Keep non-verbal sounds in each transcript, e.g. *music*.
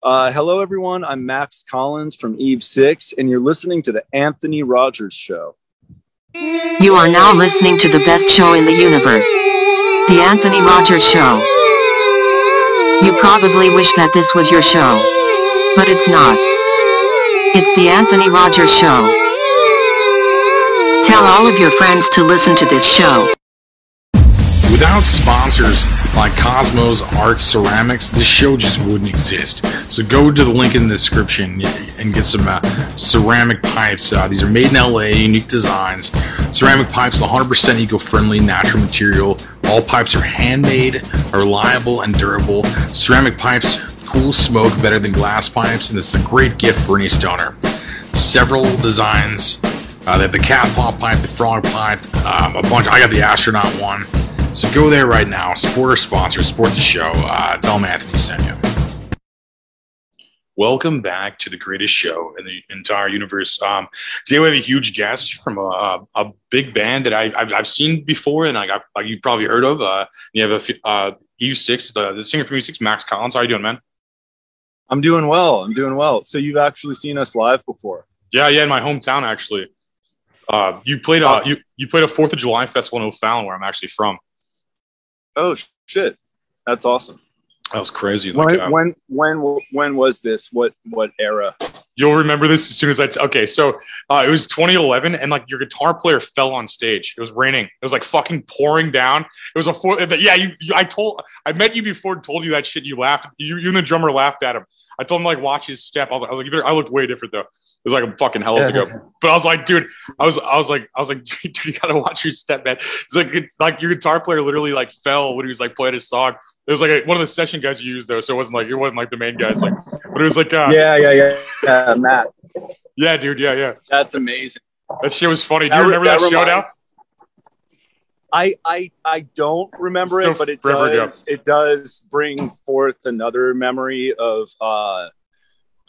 Uh, hello, everyone. I'm Max Collins from Eve 6, and you're listening to The Anthony Rogers Show. You are now listening to the best show in the universe The Anthony Rogers Show. You probably wish that this was your show. But it's not. It's The Anthony Rogers Show. Tell all of your friends to listen to this show. Without sponsors like Cosmos Art Ceramics, this show just wouldn't exist. So go to the link in the description and get some uh, ceramic pipes. Uh, these are made in LA, unique designs. Ceramic pipes, 100% eco-friendly, natural material. All pipes are handmade, are reliable and durable. Ceramic pipes cool smoke better than glass pipes, and this is a great gift for any stoner. Several designs. Uh, they have the cat paw pipe, the frog pipe, um, a bunch. I got the astronaut one. So go there right now, support our sponsor, support the show. Uh, tell them Anthony sent you. Welcome back to the greatest show in the entire universe. Um, today we have a huge guest from a, a big band that I, have I've seen before and like, I've, you've probably heard of. Uh, you have a uh, Eve Six, the, the singer from Eve Six, Max Collins. How are you doing, man? I'm doing well. I'm doing well. So you've actually seen us live before? Yeah, yeah, in my hometown actually. Uh, you played uh, you you played a Fourth of July festival in O'Fallon, where I'm actually from. Oh shit, that's awesome. That was crazy. When, like, um, when when when was this? What what era? You'll remember this as soon as I. T- okay, so uh, it was 2011, and like your guitar player fell on stage. It was raining. It was like fucking pouring down. It was a four. Yeah, you, you, I told. I met you before. And told you that shit. You laughed. You, you and the drummer laughed at him. I told him like watch his step. I was like, I was like, I looked way different though. It was like a fucking hell of a ago. But I was like, dude, I was, I was like, I was like, *laughs* dude, you gotta watch your step, man. It's like, it's like your guitar player literally like fell when he was like playing his song. It was like a, one of the session guys you used though, so it wasn't like it wasn't like the main guys. Like, but it was like, uh, yeah, yeah, yeah, uh, Matt. Yeah, dude, yeah, yeah. That's amazing. That shit was funny. Do you remember that, that showdown? I I I don't remember it, but it does it does bring forth another memory of uh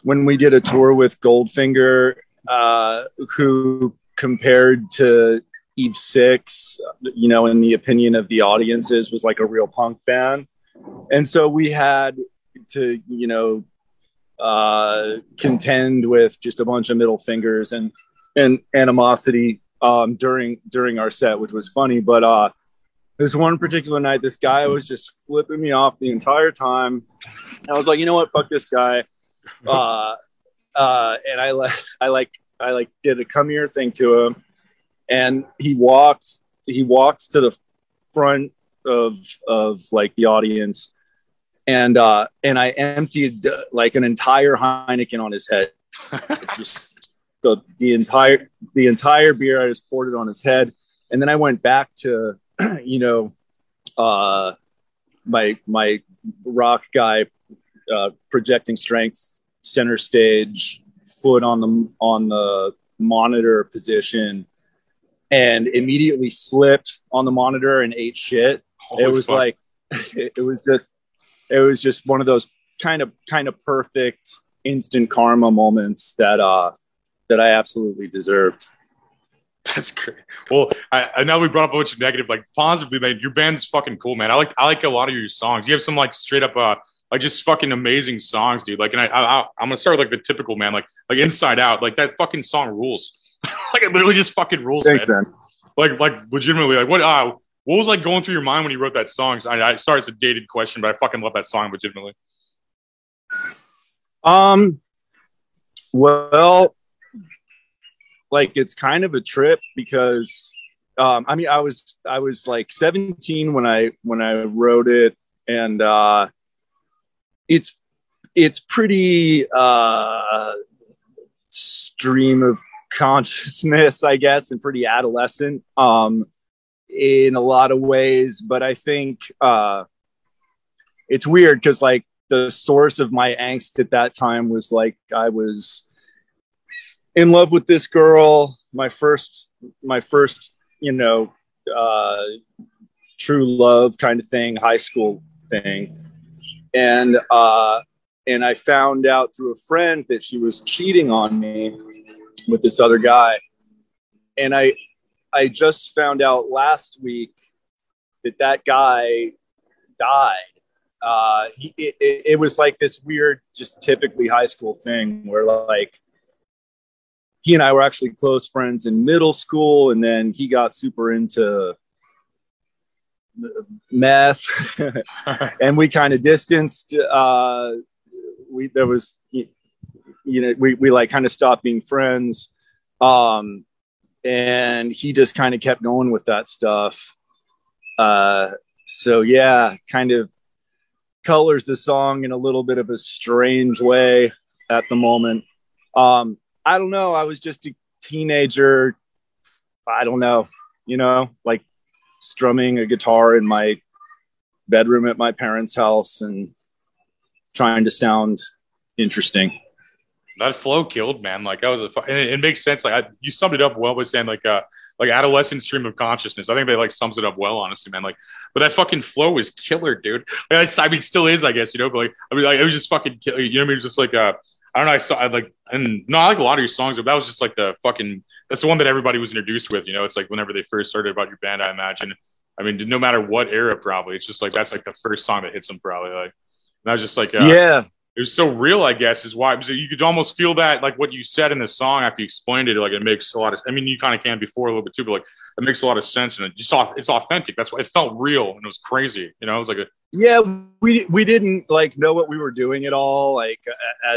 when we did a tour with Goldfinger, uh, who compared to Eve Six, you know, in the opinion of the audiences, was like a real punk band, and so we had to, you know, uh, contend with just a bunch of middle fingers and and animosity um, during during our set, which was funny. But uh, this one particular night, this guy was just flipping me off the entire time. And I was like, you know what, fuck this guy. Uh, uh, and I like, I like, I like did a come here thing to him, and he walks, he walks to the front of of like the audience, and uh, and I emptied uh, like an entire Heineken on his head, *laughs* just the the entire the entire beer. I just poured it on his head, and then I went back to, *clears throat* you know, uh, my my rock guy uh, projecting strength center stage foot on the on the monitor position and immediately slipped on the monitor and ate shit Holy it was fuck. like it, *laughs* it was just it was just one of those kind of kind of perfect instant karma moments that uh that i absolutely deserved that's great. Well, I, I know we brought up a bunch of negative, like positively, man. Your band's fucking cool, man. I like I like a lot of your songs. You have some like straight up uh like just fucking amazing songs, dude. Like, and I, I I'm gonna start with like the typical man, like like Inside Out, like that fucking song rules. *laughs* like it literally just fucking rules, Thanks, man. man. Like like legitimately, like what uh what was like going through your mind when you wrote that song? I, I sorry, it's a dated question, but I fucking love that song legitimately. Um, well, like it's kind of a trip because um, I mean, I was I was like 17 when I when I wrote it, and uh, it's it's pretty uh, stream of consciousness, I guess, and pretty adolescent um, in a lot of ways. But I think uh, it's weird because like the source of my angst at that time was like I was in love with this girl, my first my first you know uh, true love kind of thing, high school thing. And uh, and I found out through a friend that she was cheating on me with this other guy, and I I just found out last week that that guy died, uh, he, it, it was like this weird, just typically high school thing where like he and I were actually close friends in middle school, and then he got super into meth, *laughs* and we kind of distanced. Uh, we there was you know we we like kind of stopped being friends, um, and he just kind of kept going with that stuff. Uh, so yeah, kind of colors the song in a little bit of a strange way at the moment. Um, I don't know. I was just a teenager. I don't know, you know, like strumming a guitar in my bedroom at my parents' house and trying to sound interesting. That flow killed, man. Like that was a, and it, it makes sense. Like I, you summed it up well by saying like, uh, like adolescent stream of consciousness. I think they like sums it up well, honestly, man. Like, but that fucking flow was killer, dude. Like, I mean, still is, I guess, you know. But like, I mean, like it was just fucking, you know, I mean, it was just like, uh, I don't know. I saw I like and no, I like a lot of your songs, but that was just like the fucking that's the one that everybody was introduced with. You know, it's like whenever they first started about your band, I imagine. I mean, no matter what era, probably it's just like that's like the first song that hits them, probably. Like, and I was just like, uh, yeah, it was so real. I guess is why you could almost feel that like what you said in the song after you explained it. Like it makes a lot of. I mean, you kind of can before a little bit too, but like it makes a lot of sense and it just it's authentic. That's why it felt real and it was crazy. You know, it was like a yeah we we didn't like know what we were doing at all like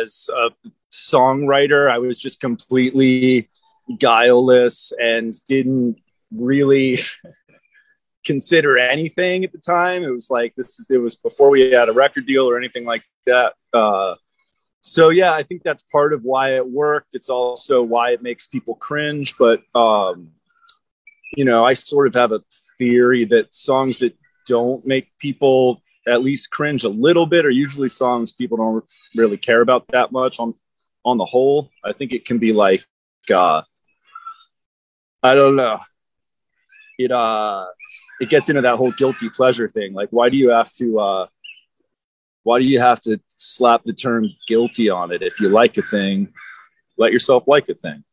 as a songwriter i was just completely guileless and didn't really *laughs* consider anything at the time. It was like this it was before we had a record deal or anything like that uh, so yeah i think that's part of why it worked. It's also why it makes people cringe but um, you know i sort of have a theory that songs that don't make people at least cringe a little bit are usually songs people don't really care about that much on on the whole. I think it can be like uh i don't know. It uh it gets into that whole guilty pleasure thing. Like why do you have to uh why do you have to slap the term guilty on it? If you like a thing let yourself like a thing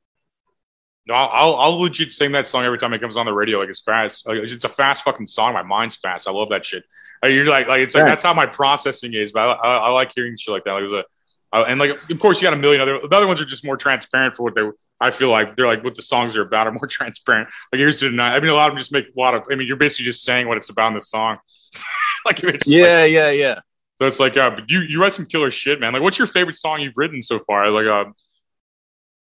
no, I'll, I'll legit sing that song every time it comes on the radio. Like it's fast. Like, it's a fast fucking song. My mind's fast. I love that shit. Like, you're like, like it's like that's how my processing is. But I, I, I like hearing shit like that. Like, it was a, uh, and like of course you got a million other. The other ones are just more transparent for what they. I feel like they're like what the songs are about are more *laughs* transparent. Like Here's to the Night. I mean, a lot of them just make a lot of. I mean, you're basically just saying what it's about in the song. *laughs* like yeah, like, yeah, yeah. So it's like, uh, you you write some killer shit, man. Like, what's your favorite song you've written so far? Like, uh,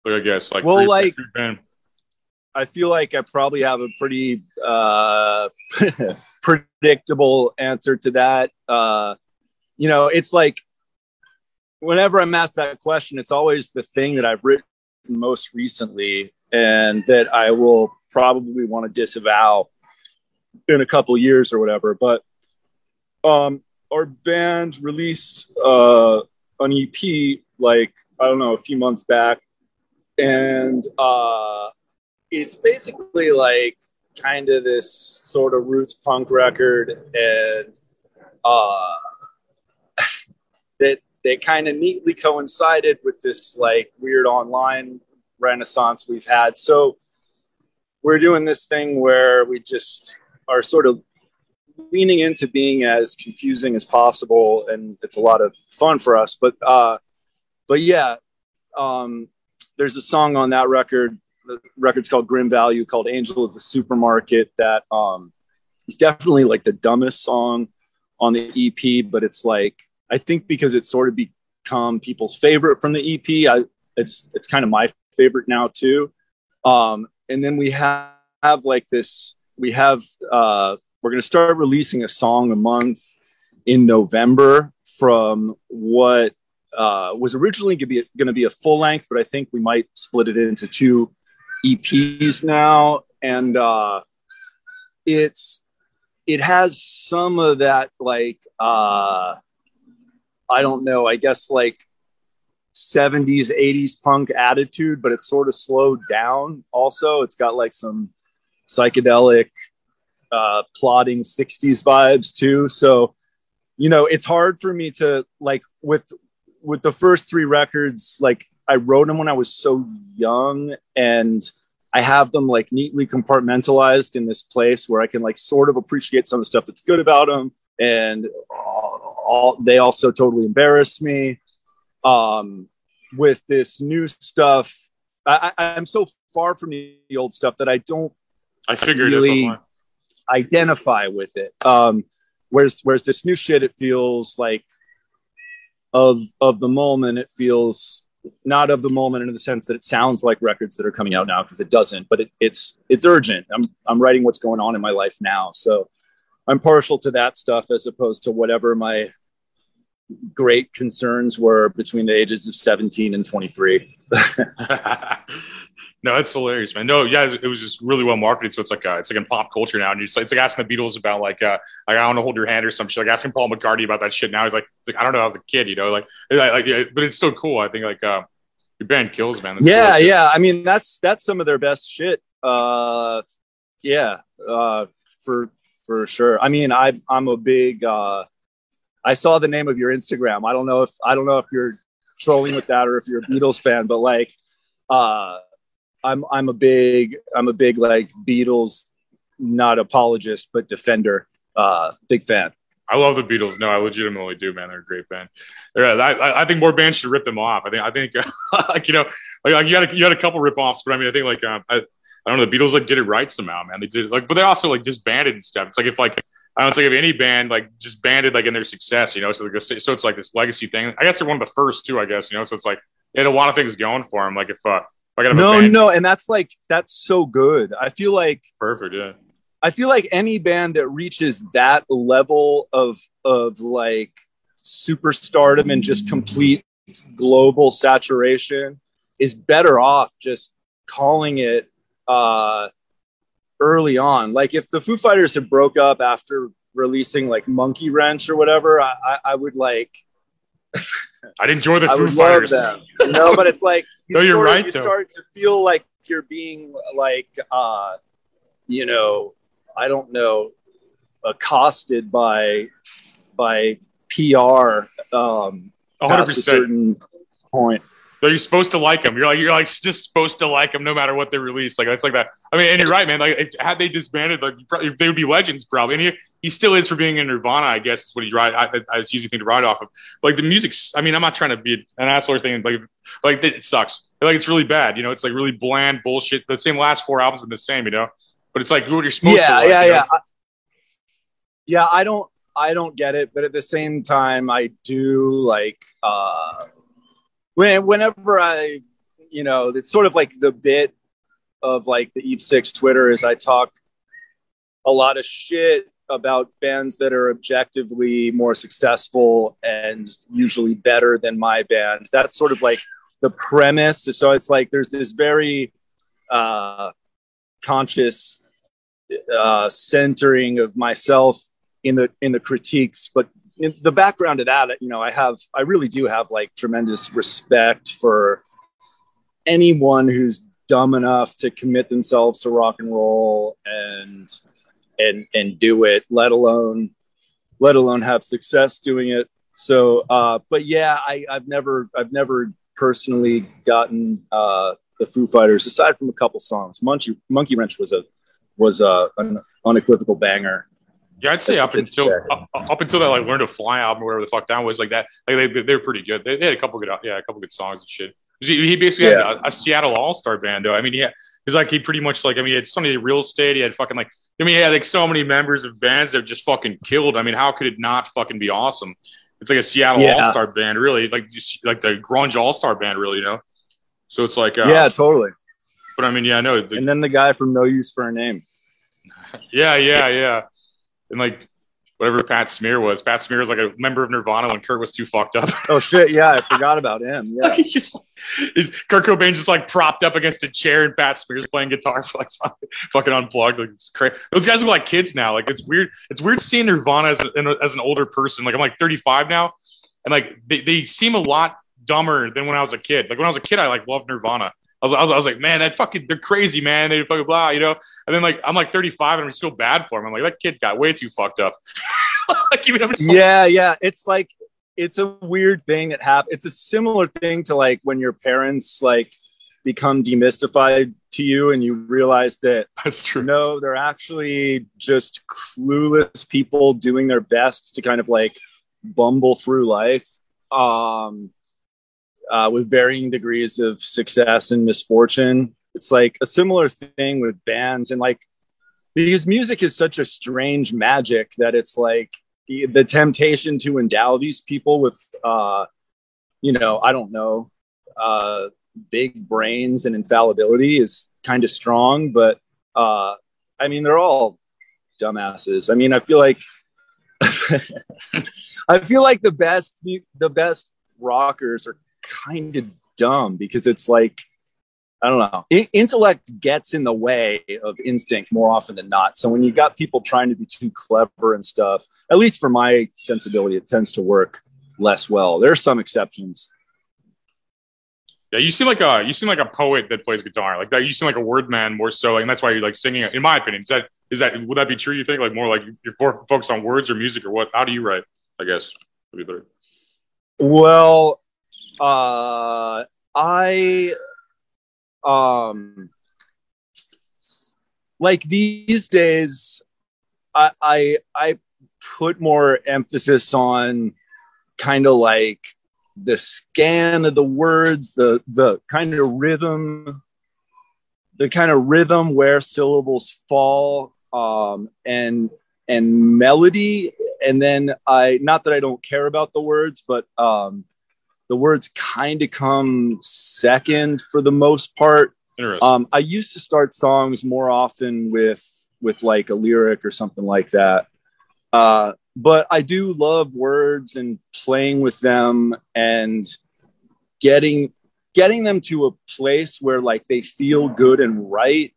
like I guess, like, well, like, I feel like I probably have a pretty uh, *laughs* predictable answer to that. Uh, you know, it's like whenever I'm asked that question, it's always the thing that I've written most recently and that I will probably want to disavow in a couple years or whatever. But um, our band released uh, an EP like I don't know a few months back, and uh, it's basically like kind of this sort of roots punk record and uh *laughs* that that kind of neatly coincided with this like weird online renaissance we've had. So we're doing this thing where we just are sort of leaning into being as confusing as possible and it's a lot of fun for us but uh but yeah um there's a song on that record the record's called Grim Value, called Angel of the Supermarket. That um, is definitely like the dumbest song on the EP, but it's like I think because it's sort of become people's favorite from the EP. I it's it's kind of my favorite now too. Um, and then we have, have like this. We have uh, we're going to start releasing a song a month in November from what uh, was originally going to be a full length, but I think we might split it into two EPs now, and uh, it's it has some of that like uh, I don't know, I guess like 70s 80s punk attitude, but it's sort of slowed down. Also, it's got like some psychedelic uh, plotting 60s vibes too. So, you know, it's hard for me to like with with the first three records, like I wrote them when I was so young and I have them like neatly compartmentalized in this place where I can like sort of appreciate some of the stuff that's good about them and all they also totally embarrassed me. Um, with this new stuff, I, am so far from the old stuff that I don't. I figured really identify with it. Um, whereas whereas this new shit, it feels like of of the moment. It feels not of the moment in the sense that it sounds like records that are coming out now because it doesn't. But it, it's it's urgent. I'm I'm writing what's going on in my life now, so I'm partial to that stuff as opposed to whatever my great concerns were between the ages of 17 and 23. *laughs* *laughs* no, it's hilarious, man. No, yeah, it was just really well marketed. So it's like uh, it's like in pop culture now, and it's like, it's like asking the Beatles about like uh, like I want to hold your hand or some shit. Like asking Paul McCartney about that shit now. He's like, like I don't know, I was a kid, you know, like like, yeah, but it's still cool. I think like uh, your band kills, man. That's yeah, cool. yeah. I mean, that's that's some of their best shit. Uh, yeah, uh, for for sure. I mean, I I'm a big. Uh, I saw the name of your Instagram. I don't know if I don't know if you're trolling with that or if you're a Beatles fan, but like, uh, I'm I'm a big I'm a big like Beatles, not apologist but defender. Uh, big fan. I love the Beatles. No, I legitimately do, man. They're a great band. I, I think more bands should rip them off. I think I think *laughs* like you know like, you had a, you had a couple rip offs, but I mean I think like um, I, I don't know the Beatles like did it right somehow, man. They did like, but they also like disbanded and stuff. It's like if like I don't think of any band like just banded like in their success, you know. So like, so it's like this legacy thing. I guess they're one of the first too, I guess, you know. So it's like they had a lot of things going for them. Like if uh, if no, no, and that's like that's so good. I feel like perfect, yeah. I feel like any band that reaches that level of of like superstardom and just complete global saturation is better off just calling it uh early on. Like if the Foo Fighters had broke up after releasing like Monkey Wrench or whatever, I, I, I would like. *laughs* I'd enjoy the I Foo Fighters. Them. No, but it's like you *laughs* no, you're right. You though. start to feel like you're being like, uh, you know, I don't know, accosted by by PR um, 100%. past a certain point you're supposed to like them. You're like you're like just supposed to like them no matter what they release. Like it's like that. I mean, and you're right, man. Like if, had they disbanded, like they would be legends probably. And he, he still is for being in Nirvana. I guess is what he ride. I, I, it's easy thing to ride off of. Like the music's. I mean, I'm not trying to be an asshole or thing. Like like it sucks. Like it's really bad. You know, it's like really bland bullshit. The same last four albums been the same. You know, but it's like what you're supposed yeah, to. Like, yeah, yeah, yeah. Yeah, I don't. I don't get it, but at the same time, I do like. uh when whenever I, you know, it's sort of like the bit of like the Eve Six Twitter is I talk a lot of shit about bands that are objectively more successful and usually better than my band. That's sort of like the premise. So it's like there's this very uh, conscious uh, centering of myself in the in the critiques, but the background of that, you know, I have, I really do have like tremendous respect for anyone who's dumb enough to commit themselves to rock and roll and and and do it, let alone let alone have success doing it. So, uh, but yeah, I, I've never, I've never personally gotten uh, the Foo Fighters aside from a couple songs. Monkey Monkey Wrench was a was a, an unequivocal banger. Yeah, I'd say up until up, up, until that like learn to fly album or whatever the fuck that was like that. Like they they're pretty good. They, they, had a couple good yeah a couple good songs and shit. He, he basically yeah. had a, a, Seattle All Star band though. I mean, he he's like he pretty much like I mean he had Sunny Day Real Estate. He had fucking like I mean he had like so many members of bands that just fucking killed. I mean, how could it not fucking be awesome? It's like a Seattle yeah. All Star band, really, like just, like the grunge All Star band, really, you know. So it's like uh, yeah, totally. But I mean, yeah, I know. The, and then the guy from No Use for a Name. *laughs* yeah, yeah, yeah. And like whatever Pat Smear was. Pat Smear was like a member of Nirvana when Kurt was too fucked up. *laughs* oh shit! Yeah, I forgot about him. *laughs* Yeah, he's just Kurt Cobain just like propped up against a chair, and Pat Smear's playing guitar for like fucking unplugged. Like it's crazy. Those guys look like kids now. Like it's weird. It's weird seeing Nirvana as, as an older person. Like I'm like 35 now, and like they, they seem a lot dumber than when I was a kid. Like when I was a kid, I like loved Nirvana. I was, I was, I was like, man, that fucking, they're crazy, man. They fucking blah, you know. And then like, I'm like 35, and I'm still bad for him. I'm like, that kid got way too fucked up. *laughs* like, yeah, yeah. It's like it's a weird thing that happens. It's a similar thing to like when your parents like become demystified to you and you realize that *laughs* that's true. No, they're actually just clueless people doing their best to kind of like bumble through life um, uh, with varying degrees of success and misfortune. It's like a similar thing with bands and like because music is such a strange magic that it's like the, the temptation to endow these people with uh, you know, I don't know, uh, big brains and infallibility is kind of strong, but uh, I mean, they're all dumbasses. I mean, I feel like *laughs* I feel like the best the best rockers are kind of dumb because it's like I don't know. I- intellect gets in the way of instinct more often than not. So when you got people trying to be too clever and stuff, at least for my sensibility, it tends to work less well. There's some exceptions. Yeah, you seem like a you seem like a poet that plays guitar. Like that, you seem like a word man more so, and that's why you're like singing. In my opinion, is that is that would that be true? You think like more like you're more focused on words or music or what? How do you write? I guess would be better. Well, uh, I um like these days, I I, I put more emphasis on kind of like the scan of the words, the the kind of rhythm, the kind of rhythm where syllables fall, um, and and melody. And then I not that I don't care about the words, but um, the words kind of come second for the most part. Um, I used to start songs more often with with like a lyric or something like that. Uh, but I do love words and playing with them and getting getting them to a place where like they feel good and right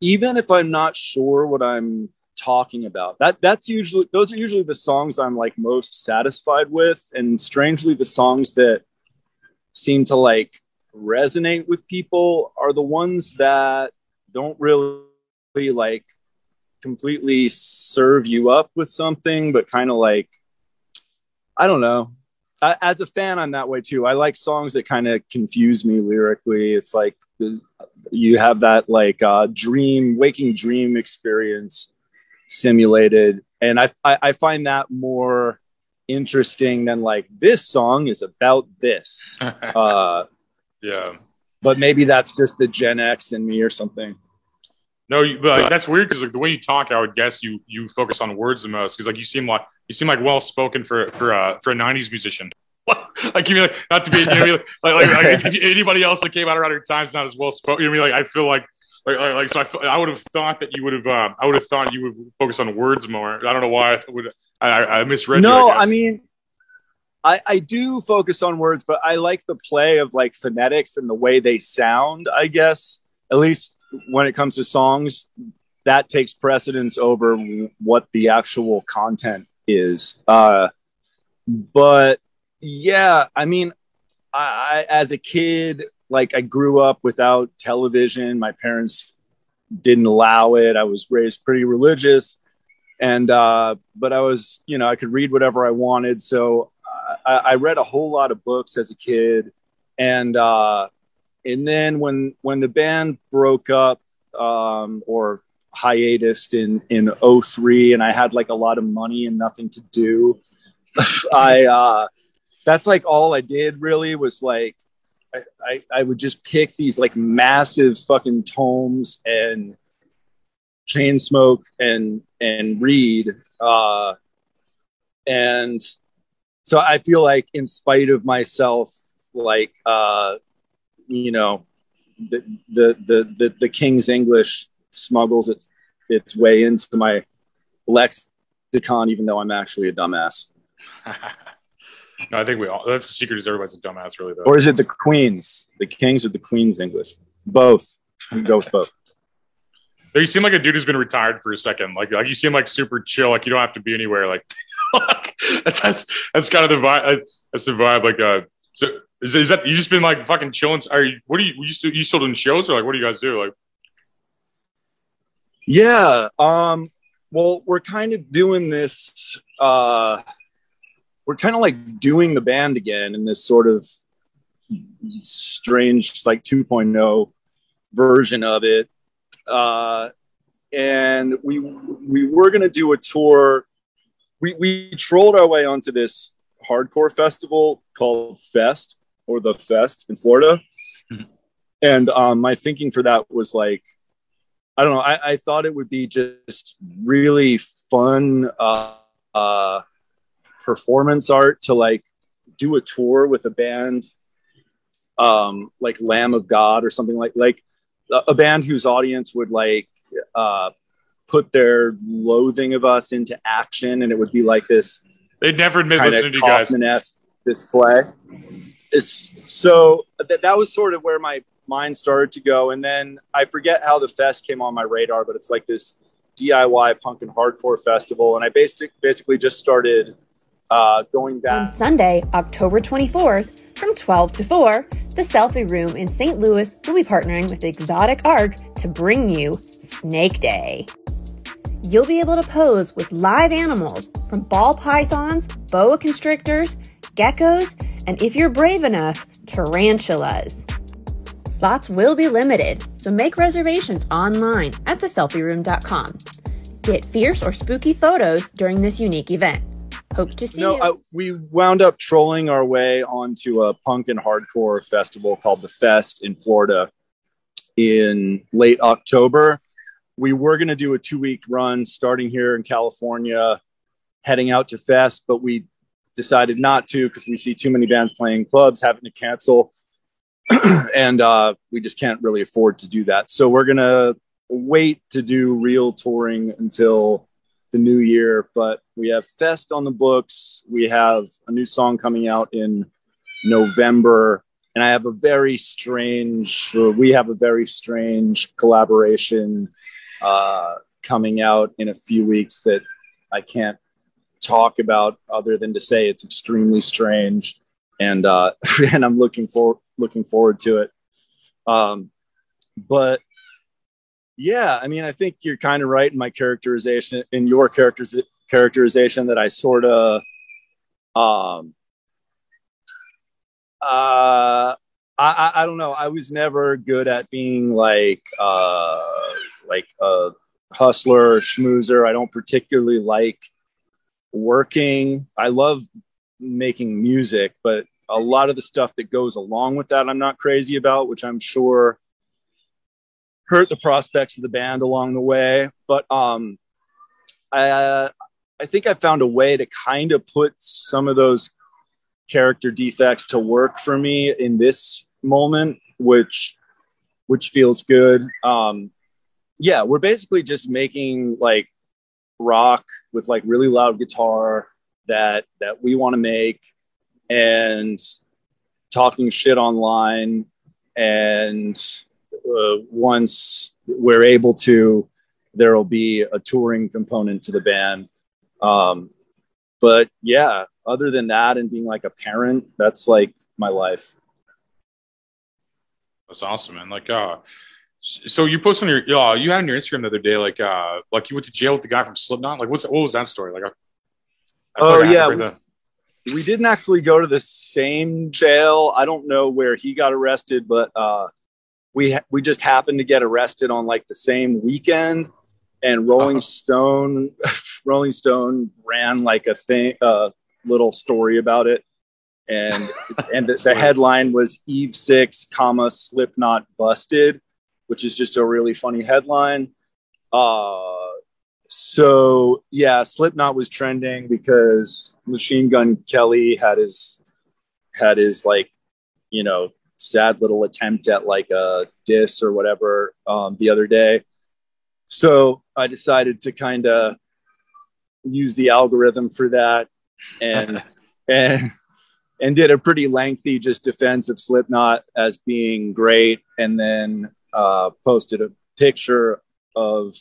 even if I'm not sure what I'm talking about. That that's usually those are usually the songs I'm like most satisfied with and strangely the songs that seem to like resonate with people are the ones that don't really like completely serve you up with something, but kind of like, I don't know. As a fan, I'm that way too. I like songs that kind of confuse me lyrically. It's like you have that like uh, dream, waking dream experience simulated, and I, I I find that more interesting than like this song is about this. *laughs* uh, yeah, but maybe that's just the Gen X in me or something. No, you, but like, that's weird because like the way you talk, I would guess you you focus on words the most because like you seem like you seem like well spoken for for uh, for a '90s musician. *laughs* like you mean like not to be you know, like, like, like *laughs* anybody else that came out around your time's not as well spoken. You know, I mean like I feel like like, like, like so I, I would have thought that you would have uh, I would have thought you would focus on words more. I don't know why I would I, I misread. No, you, I, I mean. I, I do focus on words, but I like the play of like phonetics and the way they sound, I guess. At least when it comes to songs, that takes precedence over what the actual content is. Uh, but yeah, I mean, I, I, as a kid, like I grew up without television. My parents didn't allow it. I was raised pretty religious, and uh, but I was, you know, I could read whatever I wanted. So I, I read a whole lot of books as a kid, and uh, and then when when the band broke up um, or hiatus in in 03 and I had like a lot of money and nothing to do, *laughs* I uh, that's like all I did really was like I, I, would just pick these like massive fucking tomes and chain smoke and and read uh, and so I feel like in spite of myself like uh, you know, the, the, the, the, the King's English smuggles its, its way into my lexicon, even though I'm actually a dumbass. *laughs* no, I think we all, that's the secret is everybody's a dumbass, really, though. Or is it the Queen's, the King's or the Queen's English? Both. You go with both. You seem like a dude who's been retired for a second. Like, like you seem like super chill. Like you don't have to be anywhere. Like, *laughs* that's, that's, that's kind of the vibe. That's the vibe. Like, uh, so is, is that you just been like fucking chilling? Are you? What do you? You still you still doing shows or like what do you guys do? Like, yeah. Um. Well, we're kind of doing this. Uh, we're kind of like doing the band again in this sort of strange like 2.0 version of it. Uh, and we we were gonna do a tour we we trolled our way onto this hardcore festival called Fest or the Fest in Florida. Mm-hmm. And um, my thinking for that was like, I don't know, I, I thought it would be just really fun uh, uh, performance art to like do a tour with a band um, like Lamb of God or something like like a band whose audience would like uh, put their loathing of us into action, and it would be like this. they'd never admit listening to you guys. display. Is so that that was sort of where my mind started to go, and then I forget how the fest came on my radar, but it's like this DIY punk and hardcore festival, and I basically basically just started uh, going back on Sunday, October twenty fourth, from twelve to four. The Selfie Room in St. Louis will be partnering with Exotic Arc to bring you Snake Day you'll be able to pose with live animals from ball pythons, boa constrictors, geckos, and if you're brave enough, tarantulas. Slots will be limited, so make reservations online at theselfieroom.com. Get fierce or spooky photos during this unique event. Hope to see no, you. Uh, we wound up trolling our way onto a punk and hardcore festival called the Fest in Florida in late October we were going to do a two week run starting here in California, heading out to Fest, but we decided not to because we see too many bands playing clubs having to cancel. *clears throat* and uh, we just can't really afford to do that. So we're going to wait to do real touring until the new year. But we have Fest on the books. We have a new song coming out in November. And I have a very strange, we have a very strange collaboration uh, coming out in a few weeks that I can't talk about other than to say it's extremely strange and uh, *laughs* and I'm looking for looking forward to it. Um, but yeah, I mean, I think you're kind of right in my characterization in your characterization that I sort of um uh I, I don't know. I was never good at being like uh like a hustler or schmoozer. I don't particularly like working. I love making music, but a lot of the stuff that goes along with that, I'm not crazy about, which I'm sure hurt the prospects of the band along the way. But um, I, I think I found a way to kind of put some of those character defects to work for me in this moment, which which feels good. Um, yeah, we're basically just making like rock with like really loud guitar that that we want to make and talking shit online and uh, once we're able to there will be a touring component to the band um, but yeah other than that and being like a parent that's like my life that's awesome man like uh so you posted on your, uh, you had on your Instagram the other day, like, uh, like you went to jail with the guy from Slipknot. Like, what's what was that story? Like, I, I oh yeah, we, we, didn't actually go to the same jail. I don't know where he got arrested, but uh, we ha- we just happened to get arrested on like the same weekend. And Rolling uh-huh. Stone, *laughs* Rolling Stone ran like a thing, a uh, little story about it, and *laughs* and the, the headline was Eve Six, comma Slipknot busted which is just a really funny headline. Uh, so yeah, Slipknot was trending because Machine Gun Kelly had his had his like you know sad little attempt at like a diss or whatever um, the other day. So I decided to kind of use the algorithm for that and *laughs* and and did a pretty lengthy just defense of Slipknot as being great and then uh, posted a picture of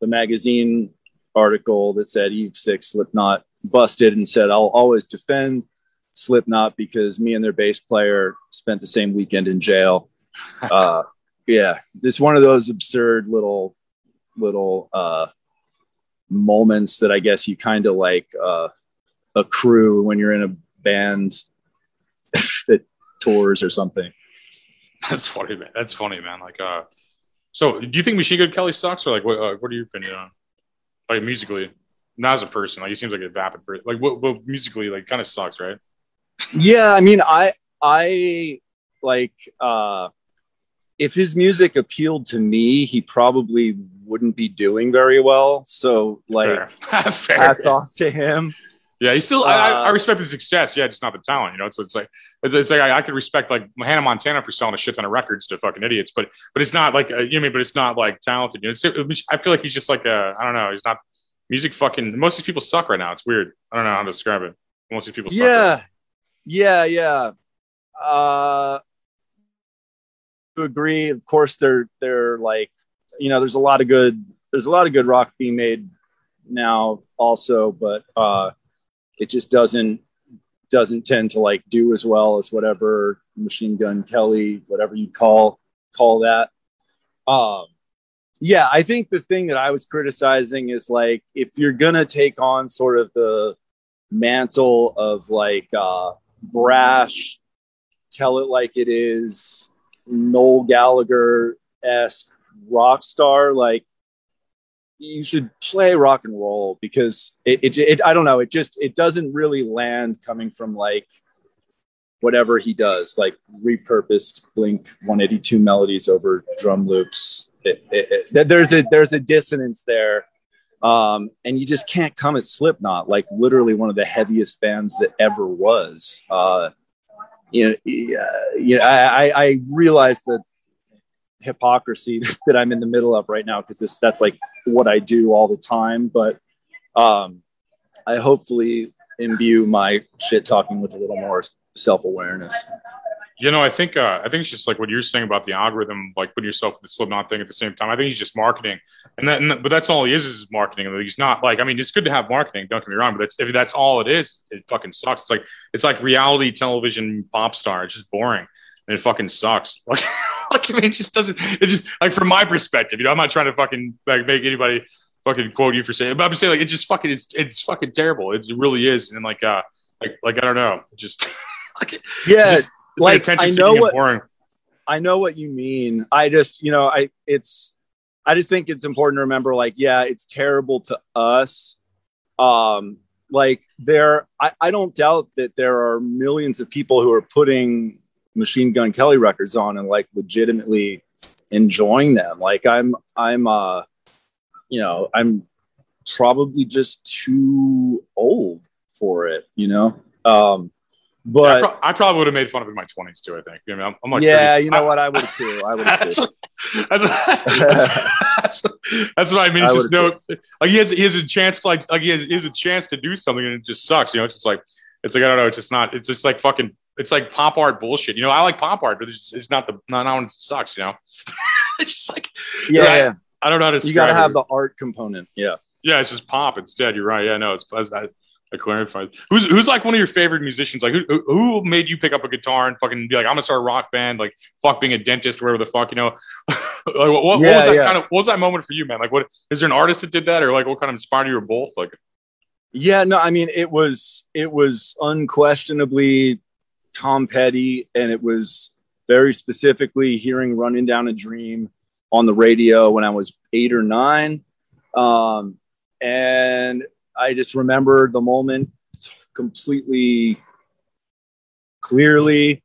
the magazine article that said Eve Six Slipknot busted and said I'll always defend Slipknot because me and their bass player spent the same weekend in jail. *laughs* Uh, yeah, just one of those absurd little little uh, moments that I guess you kind of like uh, accrue when you're in a band *laughs* that tours or something. That's funny, man. That's funny, man. Like, uh, so do you think Machine Gun Kelly sucks, or like, what? Uh, what are your opinion on, like, musically? not as a person. Like he seems like a vapid person. Like what, what musically, like kind of sucks, right? Yeah, I mean, I I like uh if his music appealed to me, he probably wouldn't be doing very well. So like, Fair. *laughs* Fair. hats off to him. Yeah, he still. Uh, I, I, uh, respect his success. Yeah, just not the talent. You know, it's it's like it's, it's like I, I, could respect like Hannah Montana for selling a shit ton of records to fucking idiots, but but it's not like uh, you know I mean. But it's not like talented. You know, it's, I feel like he's just like a I don't know. He's not music. Fucking most of these people suck right now. It's weird. I don't know how to describe it. Most of these people. Suck. Yeah, right yeah, yeah. Uh, to agree. Of course, they're they're like you know. There's a lot of good. There's a lot of good rock being made now, also, but. uh it just doesn't doesn't tend to like do as well as whatever machine gun kelly whatever you call call that um yeah i think the thing that i was criticizing is like if you're gonna take on sort of the mantle of like uh brash tell it like it is noel gallagher esque rock star like you should play rock and roll because it, it, it, I don't know, it just, it doesn't really land coming from like whatever he does, like repurposed Blink 182 melodies over drum loops. It, it, there's a, there's a dissonance there. Um, and you just can't come at Slipknot, like literally one of the heaviest bands that ever was. Uh, you know, you know, I, I that hypocrisy *laughs* that I'm in the middle of right now because this that's like what I do all the time. But um, I hopefully imbue my shit talking with a little more self awareness. You know, I think uh, I think it's just like what you're saying about the algorithm, like putting yourself with the Slipknot thing at the same time. I think he's just marketing, and then but that's all he is is marketing. And he's not like I mean, it's good to have marketing. Don't get me wrong, but that's if that's all it is, it fucking sucks. It's like it's like reality television pop star. It's just boring and it fucking sucks. *laughs* Like like I mean, it just doesn't. It just like from my perspective, you know, I'm not trying to fucking like make anybody fucking quote you for saying, but I'm saying like it just fucking it's it's fucking terrible. It really is, and like uh like like I don't know, just *laughs* like, yeah, just, like I know what boring. I know what you mean. I just you know I it's I just think it's important to remember like yeah, it's terrible to us. Um, like there, I, I don't doubt that there are millions of people who are putting Machine Gun Kelly records on and like legitimately enjoying them. Like I'm I'm uh you know, I'm probably just too old for it, you know. Um but I, pro- I, probably would have made fun of it in my twenties too. I think. I mean, I'm, I'm like, yeah, 30, you know I, what? I would too. I would. *laughs* that's, what, that's, that's, that's, what I mean. It's I just no, like he has he has a chance, like like he has, he has a chance to do something, and it just sucks. You know, it's just like it's like I don't know. It's just not. It's just like fucking it's like pop art bullshit. You know, I like pop art, but it's, it's not the not how it sucks. You know, *laughs* it's just like yeah, right? yeah. I don't know how to. You got to have the art component. Yeah, yeah. It's just pop instead. You're right. Yeah, no, it's I, I clarified. Who's who's like one of your favorite musicians? Like who who made you pick up a guitar and fucking be like, I'm gonna start a rock band? Like fuck being a dentist, wherever the fuck you know. *laughs* like what, what, yeah, what was that yeah. kind of what was that moment for you, man? Like what is there an artist that did that, or like what kind of inspired you, or both? Like yeah, no, I mean it was it was unquestionably Tom Petty, and it was very specifically hearing "Running Down a Dream" on the radio when I was eight or nine, um, and I just remember the moment completely clearly.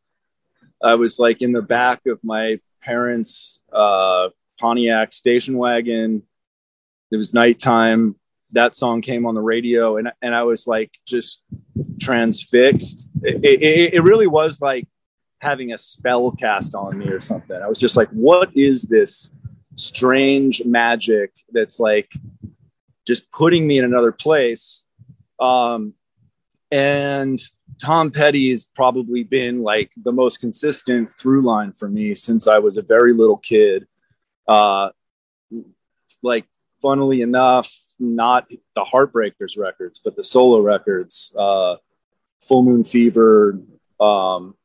I was like in the back of my parents' uh, Pontiac station wagon. It was nighttime that song came on the radio and and I was like just transfixed. It, it, it, really was like having a spell cast on me or something. I was just like, what is this strange magic that's like just putting me in another place? Um, and Tom Petty has probably been like the most consistent through line for me since I was a very little kid. Uh, like, funnily enough, not the Heartbreakers records, but the solo records, uh, Full Moon Fever, um,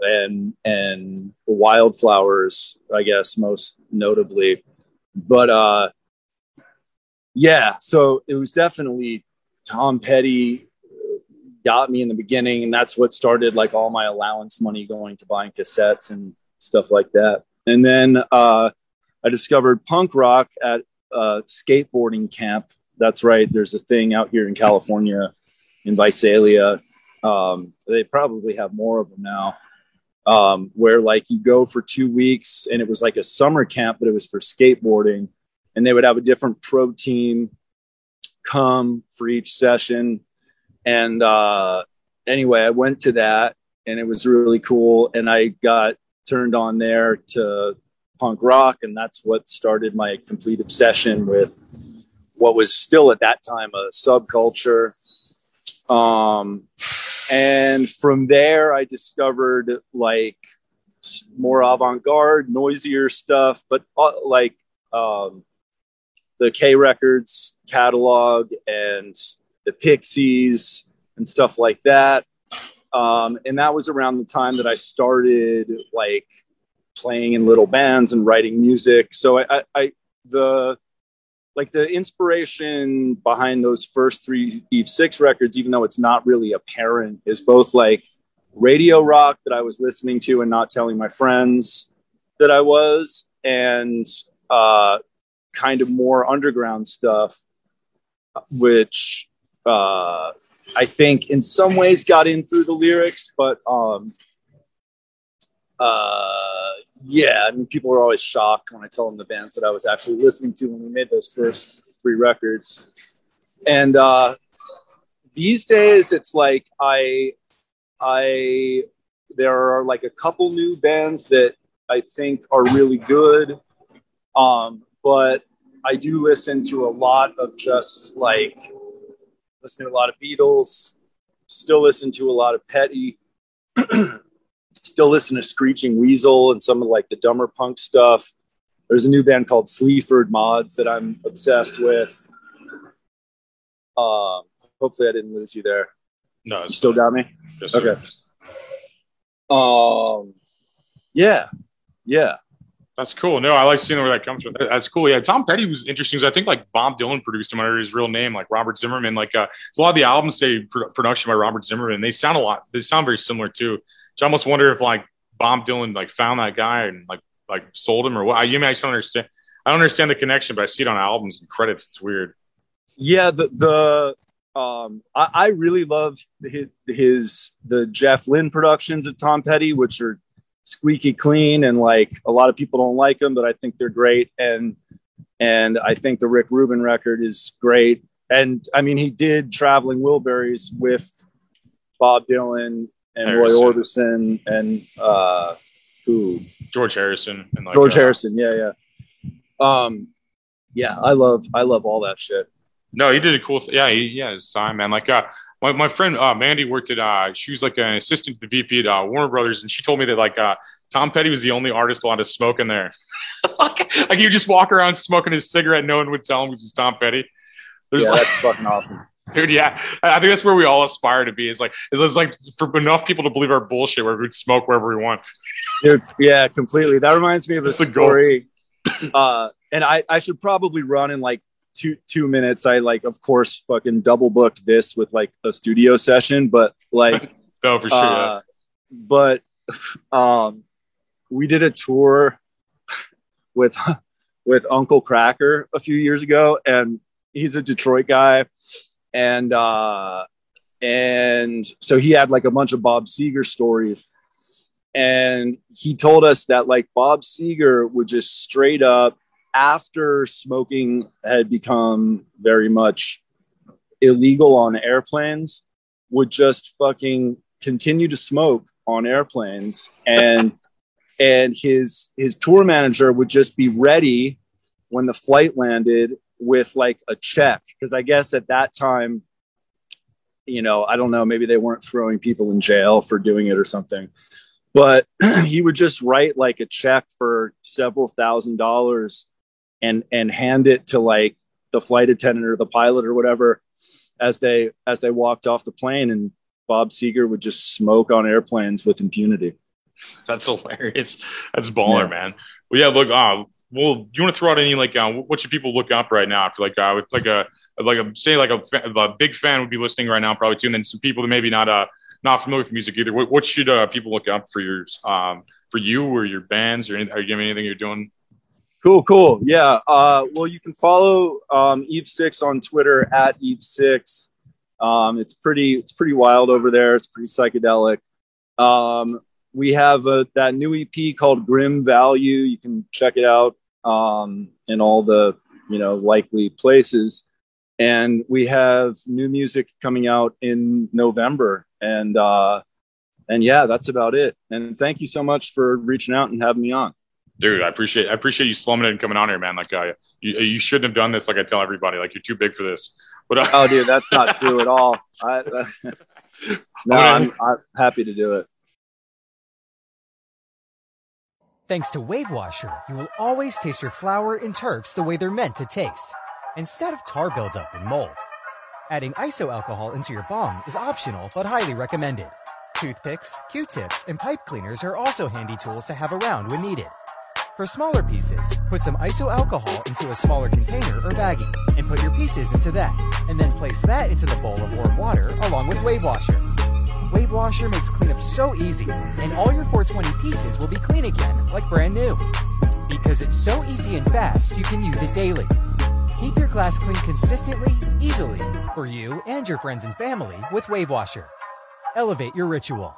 and and Wildflowers, I guess most notably. But uh, yeah, so it was definitely Tom Petty got me in the beginning, and that's what started like all my allowance money going to buying cassettes and stuff like that. And then uh, I discovered punk rock at uh, skateboarding camp that's right. There's a thing out here in California, in Visalia. Um, they probably have more of them now. Um, where like you go for two weeks, and it was like a summer camp, but it was for skateboarding, and they would have a different pro team come for each session. And uh, anyway, I went to that, and it was really cool. And I got turned on there to punk rock, and that's what started my complete obsession with what was still at that time a subculture. Um, and from there, I discovered like more avant garde, noisier stuff, but uh, like um, the K Records catalog and the Pixies and stuff like that. Um, and that was around the time that I started like playing in little bands and writing music. So I, I, I the like the inspiration behind those first three Eve 6 records, even though it's not really apparent, is both like radio rock that I was listening to and not telling my friends that I was, and uh, kind of more underground stuff, which uh, I think in some ways got in through the lyrics, but um, uh, yeah, I mean, people are always shocked when I tell them the bands that I was actually listening to when we made those first three records. And uh, these days, it's like I, I, there are like a couple new bands that I think are really good, um, but I do listen to a lot of just like listen to a lot of Beatles, still listen to a lot of Petty. *clears throat* still listen to Screeching Weasel and some of like the dumber punk stuff. There's a new band called Sleaford Mods that I'm obsessed with. Um, hopefully I didn't lose you there. No, you still got me. Yes, okay. Um, yeah, yeah. That's cool. No, I like seeing where that comes from. That's cool. Yeah, Tom Petty was interesting. Because I think like Bob Dylan produced him under his real name, like Robert Zimmerman. Like uh, a lot of the albums say production by Robert Zimmerman. They sound a lot. They sound very similar too. So I almost wonder if like Bob Dylan like found that guy and like like sold him or what. I, you mean I just don't understand. I don't understand the connection, but I see it on albums and credits. It's weird. Yeah, the the um, I, I really love his, his the Jeff Lynne productions of Tom Petty, which are squeaky clean and like a lot of people don't like them, but I think they're great. And and I think the Rick Rubin record is great. And I mean, he did Traveling Wilburys with Bob Dylan and Harrison. Roy Orbison and uh, who George Harrison and like, George uh, Harrison. Yeah, yeah. Um, yeah, I love I love all that shit. No, he did a cool. Th- yeah, he, yeah, his time, man. Like, uh, my, my friend uh, Mandy worked at. Uh, she was like an assistant to the VP at uh, Warner Brothers, and she told me that like uh, Tom Petty was the only artist allowed to smoke in there. *laughs* like, like you just walk around smoking his cigarette, no one would tell him because it's Tom Petty. There's yeah, like, that's fucking awesome. *laughs* Dude, yeah, I think that's where we all aspire to be. Is like, it's like for enough people to believe our bullshit, where we smoke wherever we want. Dude, yeah, completely. That reminds me of a story. uh, and I, I should probably run and like two two minutes. I like, of course, fucking double booked this with like a studio session, but like, no, *laughs* for sure. Uh. But um, we did a tour with with Uncle Kracker a few years ago, and he's a Detroit guy and uh, and so he had like a bunch of Bob Seger stories, and he told us that like Bob Seger would just straight up after smoking had become very much illegal on airplanes would just fucking continue to smoke on airplanes and and his his tour manager would just be ready when the flight landed with like a check. Because I guess at that time, you know, I don't know, maybe they weren't throwing people in jail for doing it or something, but *clears throat* he would just write like a check for several thousand dollars and and hand it to like the flight attendant or the pilot or whatever as they as they walked off the plane and Bob Seger would just smoke on airplanes with impunity. That's hilarious. That's baller, yeah. man. Well, yeah, look, uh, well, do you want to throw out any like uh, what should people look up right now? For like uh, with like a like a say like a, a, big fan would be listening right now probably too, and then some people that maybe not uh not familiar with music either. What, what should uh, people look up for yours um for you or your bands or, any, or you have anything you're doing? Cool, cool. Yeah. Uh, well, you can follow um, Eve 6 on Twitter at Eve 6. Um, it's pretty, it's pretty wild over there. It's pretty psychedelic. Um, we have a, that new EP called Grim Value. You can check it out um, in all the you know likely places. And we have new music coming out in November, and uh, and yeah, that's about it. And thank you so much for reaching out and having me on. Dude, I appreciate I appreciate you slumming it and coming on here, man. Like, uh, you you shouldn't have done this. Like I tell everybody, like you're too big for this. But uh, oh, dude, that's not true at all. I, uh, *laughs* no, I'm, I'm happy to do it. Thanks to Wave Washer, you will always taste your flower and terps the way they're meant to taste, instead of tar buildup and mold. Adding iso alcohol into your bong is optional but highly recommended. Toothpicks, Q-tips, and pipe cleaners are also handy tools to have around when needed. For smaller pieces, put some iso alcohol into a smaller container or baggie and put your pieces into that, and then place that into the bowl of warm water along with Wave Washer. Wave Washer makes cleanup so easy, and all your 420 pieces will be clean again like brand new. Because it's so easy and fast, you can use it daily. Keep your glass clean consistently, easily, for you and your friends and family with Wave Washer. Elevate your ritual.